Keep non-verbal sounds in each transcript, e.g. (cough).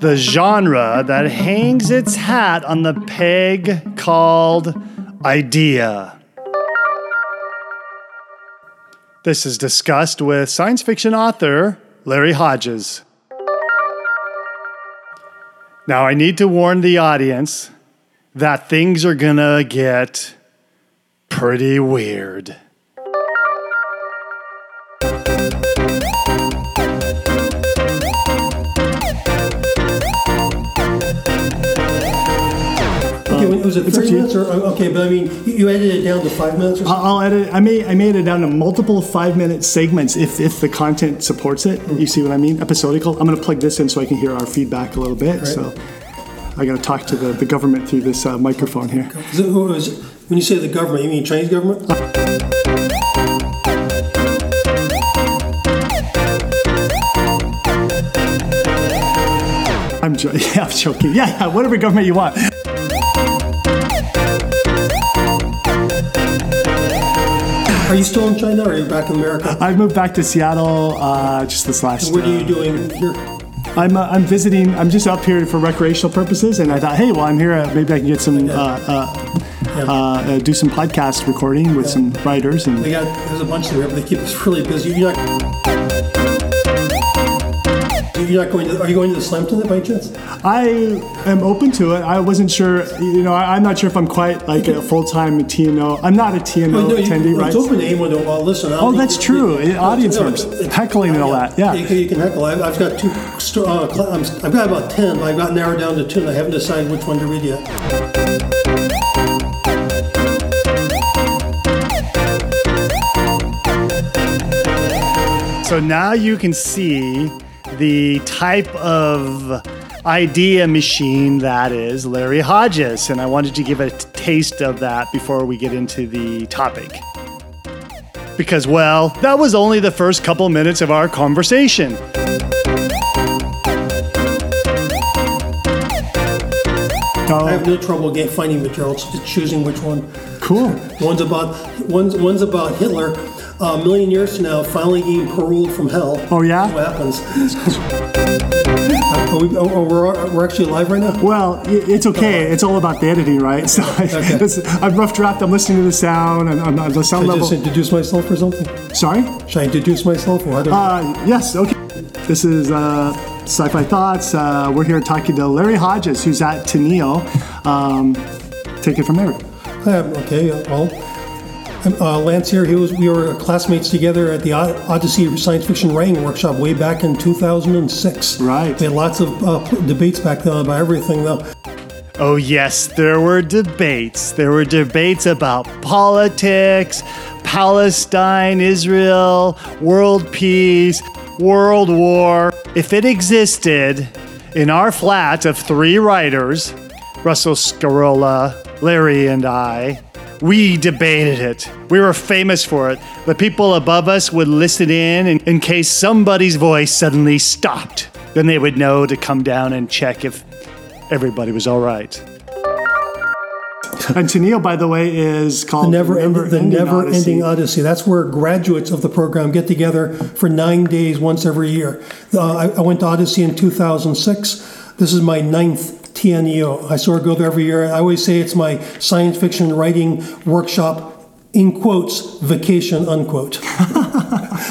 The genre that hangs its hat on the peg called idea. This is discussed with science fiction author Larry Hodges. Now, I need to warn the audience that things are gonna get pretty weird. Was it It's 30 minutes or, okay, but I mean, you- edited it down to five minutes or something? I'll edit. I made I made it down to multiple five minute segments if if the content supports it. You see what I mean? Episodical. I'm going to plug this in so I can hear our feedback a little bit. So I got to talk to the, the government through this uh, microphone here. Is it- who When you say the government, you mean Chinese government? I'm jo- (laughs) yeah, I'm joking. Yeah, yeah, whatever government you want. Are you still in China or are you back in America? I moved back to Seattle uh, just this last. What are uh, you doing here? I'm uh, I'm visiting. I'm just up here for recreational purposes, and I thought, hey, well, I'm here. Uh, maybe I can get some uh, uh, uh, uh, do some podcast recording with some writers and. They got, there's a bunch of them, but they keep us really busy. You're not, going to, are you going to the Slam tonight by chance? I am open to it. I wasn't sure, you know, I, I'm not sure if I'm quite like a full time TNO. I'm not a TNO Well, no, attendee, well, right? It's open to anyone to, well, listen. I don't Oh, that's true. it- audience no, it's- heckling and all that, yeah. You can, you can heckle. I've, I've got two, uh, cl- I'm, I've got about 10, but I've got narrowed down to two, and I haven't decided which one to read yet. So now you can see the type of idea machine that is Larry Hodges. And I wanted to give a t- taste of that before we get into the topic. Because, well, that was only the first couple minutes of our conversation. I have oh. no trouble getting, finding materials, just choosing which one. Cool. One's about one's one's about Hitler. Uh, a million years from now, finally getting paroled from hell. Oh, yeah? What happens? (laughs) Are we, oh, we're, we're actually live right now? Well, it's okay. It's all about the editing, right? (laughs) So I, Okay. this, I'm rough draft. I'm listening to the sound. I'm, I'm, the sound Should I just introduce myself or something? Sorry. Should I introduce myself or do Uh, yes, okay. This is uh, Sci-Fi Thoughts. Uh, we're here talking to Larry Hodges, who's at TNEO. Um, take it from there. Um, okay, uh, well, I'm, uh, Lance here. He was, we were classmates together at the Odyssey Science Fiction Writing Workshop way back in 2006. Right. We had lots of uh, debates back then about everything, though. Oh, yes, there were debates. There were debates about politics, Palestine, Israel, world peace, world war. If it existed in our flat of three writers, Russell Scarola, Larry, and I, we debated it. We were famous for it. The people above us would listen in, in in case somebody's voice suddenly stopped. Then they would know to come down and check if everybody was all right. And TNEO, by the way, is called The never, ending, the Ending never Odyssey. ending Odyssey. That's where graduates of the program get together for nine days once every year. Uh, I, I went to Odyssey in 2006. This is my ninth TNEO. I sort of go there every year. I always say it's my science fiction writing workshop. In quotes, vacation, unquote. (laughs)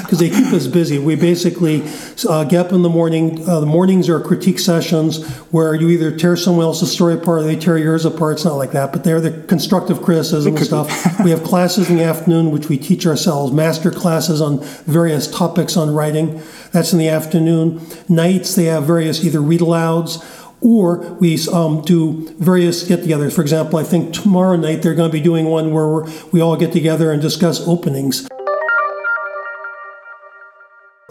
Because they keep us busy. We basically uh, get up in the morning. Uh, the mornings are critique sessions where you either tear someone else's story apart or they tear yours apart. It's not like that, but they're the constructive criticism and stuff. we have classes in the afternoon, which we teach ourselves, master classes on various topics on writing. That's in the afternoon. Nights, they have various either read alouds or we um, do various get-togethers. For example, I think tomorrow night they're going to be doing one where we're, we all get together and discuss openings.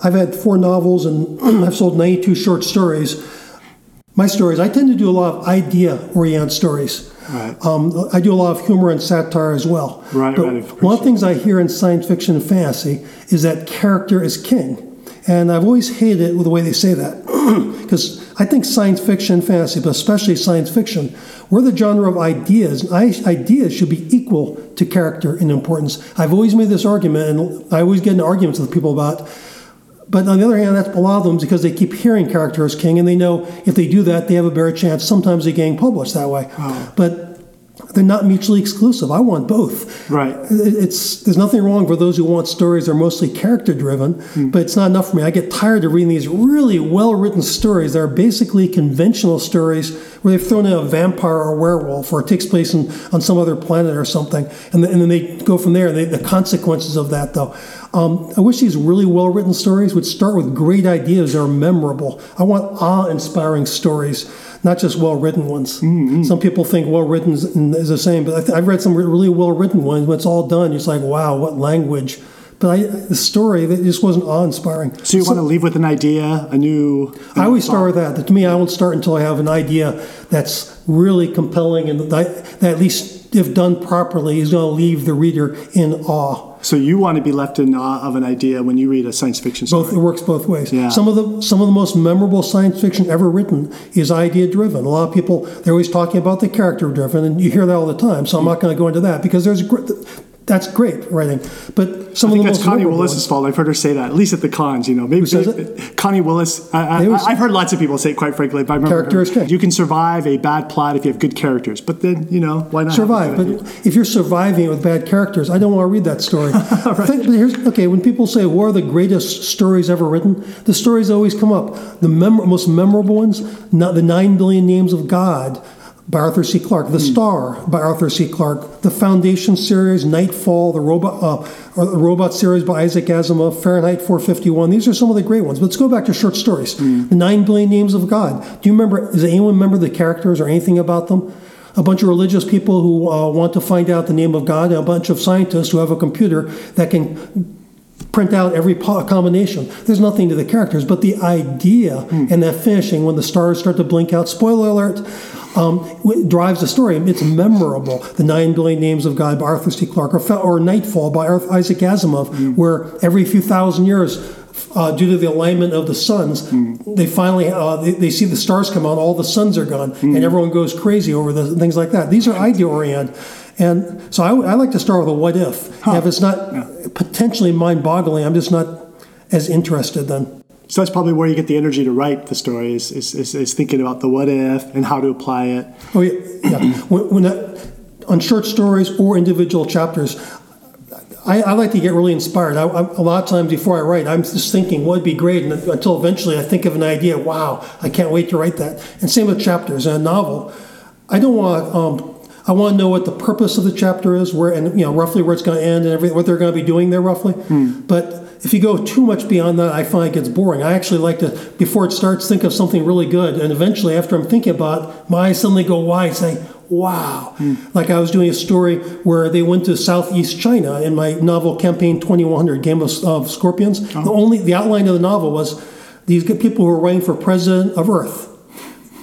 I've had four novels and (clears throat) I've sold 92 short stories. My stories, I tend to do a lot of idea-oriented stories. Right. Um, I do a lot of humor and satire as well. Right, But right, one of the things I hear in science fiction and fantasy is that character is king. And I've always hated it with the way they say that. (clears throat) Because I think science fiction, fantasy, but especially science fiction, we're the genre of ideas. And ideas should be equal to character in importance. I've always made this argument, and I always get into arguments with people about. But on the other hand, that's a lot of them because they keep hearing character as king, and they know if they do that, they have a better chance. Sometimes they getting published that way. But they're not mutually exclusive. I want both. Right. It's there's nothing wrong for those who want stories that are mostly character driven, mm. but it's not enough for me. I get tired of reading these really well written stories that are basically conventional stories where they've thrown in a vampire or a werewolf or it takes place in, on some other planet or something, and, the, and then they go from there. They, the consequences of that, though. Um, I wish these really well written stories would start with great ideas that are memorable. I want awe inspiring stories not just well written ones. Mm-hmm. Some people think well written is, is, the same, but I have read some really well written ones. When it's all done, it's like, wow, what language. But I, the story that just wasn't awe inspiring. So you so, want to leave with an idea, a new. I always start with that. To me, I won't start until I have an idea that's really compelling and that, that at least, if done properly, is going to leave the reader in awe. So you want to be left in awe of an idea when you read a science fiction story. Both it works both ways. Yeah. Some of the some of the most memorable science fiction ever written is idea driven. A lot of people they're always talking about the character driven, and you hear that all the time. So I'm not going to go into that because there's that's great writing. But some I of the most that's Connie Willis's fault. I've heard her say that, at least at the cons. You know, maybe? Connie Willis. I, have heard lots of people say it, quite frankly. But I remember character is king. You can survive a bad plot if you have good characters, but then you know why not survive? But if you're surviving with bad characters, I don't want to read that story. (laughs) right. Think, here's, okay, when people say what are the greatest stories ever written, the stories always come up. The mem- most memorable ones, not the nine billion names of God by Arthur C. Clarke, The mm. Star by Arthur C. Clarke, the Foundation series, Nightfall, the Robot, uh, or the Robot series by Isaac Asimov, Fahrenheit 451. These are some of the great ones. But let's go back to short stories. Mm. The Nine Billion Names of God. Do you remember? Does anyone remember the characters or anything about them? A bunch of religious people who uh, want to find out the name of God, and a bunch of scientists who have a computer that can print out every combination. There's nothing to the characters, but the idea mm. and that finishing when the stars start to blink out. Spoiler alert um, drives the story. It's memorable. The Nine Billion Names of God by Arthur C. Clarke, or, or Nightfall by Isaac Asimov, mm. where every few thousand years, uh, due to the alignment of the suns, mm. they finally uh, they, they, see the stars come out, all the suns are gone, mm. and everyone goes crazy over the things like that. These are idea oriented. And so I, I, like to start with a what if. Huh. If it's not yeah. potentially mind boggling, I'm just not as interested then. So that's probably where you get the energy to write the story is, is, is, is thinking about the what if and how to apply it. Oh yeah, yeah. when, when that, on short stories or individual chapters, I, I, like to get really inspired. I, I, a lot of times before I write, I'm just thinking what would be great, and until eventually I think of an idea. Wow, I can't wait to write that. And same with chapters in a novel. I don't want. Um, I want to know what the purpose of the chapter is, where and you know roughly where it's going to end, and everything, what they're going to be doing there roughly. Hmm. But if you go too much beyond that, I find it gets boring. I actually like to, before it starts, think of something really good. And eventually, after I'm thinking about it, my eyes suddenly go wide, saying, wow. Mm. Like I was doing a story where they went to southeast China in my novel Campaign 2100, Game of, of Scorpions. Oh. The only, the outline of the novel was these people who are running for president of Earth.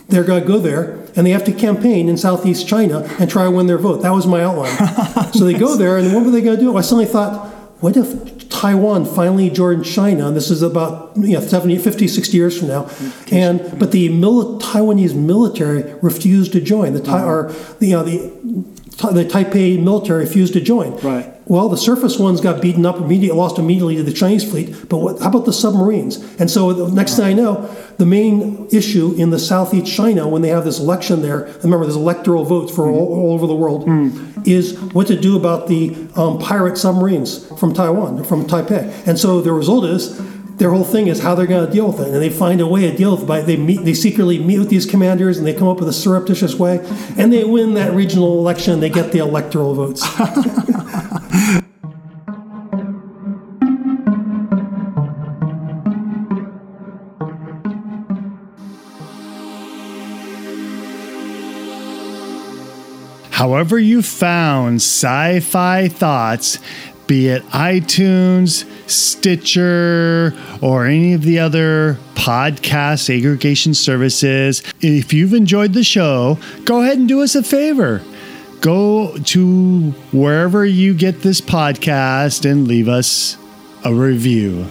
They're going to go there and they have to campaign in southeast China and try to win their vote. That was my outline. (laughs) so they go there, and what were they going to do? I suddenly thought, what if Taiwan finally joined China? And this is about you know, 70, 50, 60 years from now. And but the mili- Taiwanese military refused to join. The uh-huh. or you know, the the Taipei military refused to join. Right. Well, the surface ones got beaten up immediately, lost immediately to the Chinese fleet. But what, how about the submarines? And so next thing I know, the main issue in the southeast China when they have this election there, remember there's electoral votes for all, all, over the world, mm. is what to do about the um, pirate submarines from Taiwan, from Taipei. And so the result is their whole thing is how they're going to deal with it, and they find a way to deal with it. By they meet, they secretly meet with these commanders, and they come up with a surreptitious way, and they win that regional election. They get the electoral votes. (laughs) However, you found sci fi thoughts, be it iTunes, Stitcher, or any of the other podcast aggregation services, if you've enjoyed the show, go ahead and do us a favor. Go to wherever you get this podcast and leave us a review.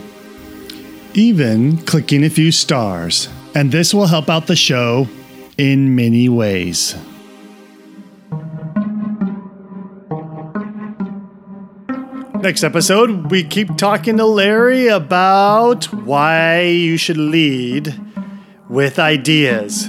even clicking a few stars. And this will help out the show in many ways. Next episode, we keep talking to Larry about why you should lead with ideas.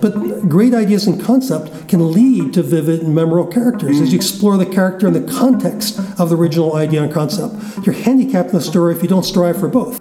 But great ideas and concept can lead to vivid and memorable characters as you explore the character in the context of the original idea and concept. You're handicapped in the story if you don't strive for both.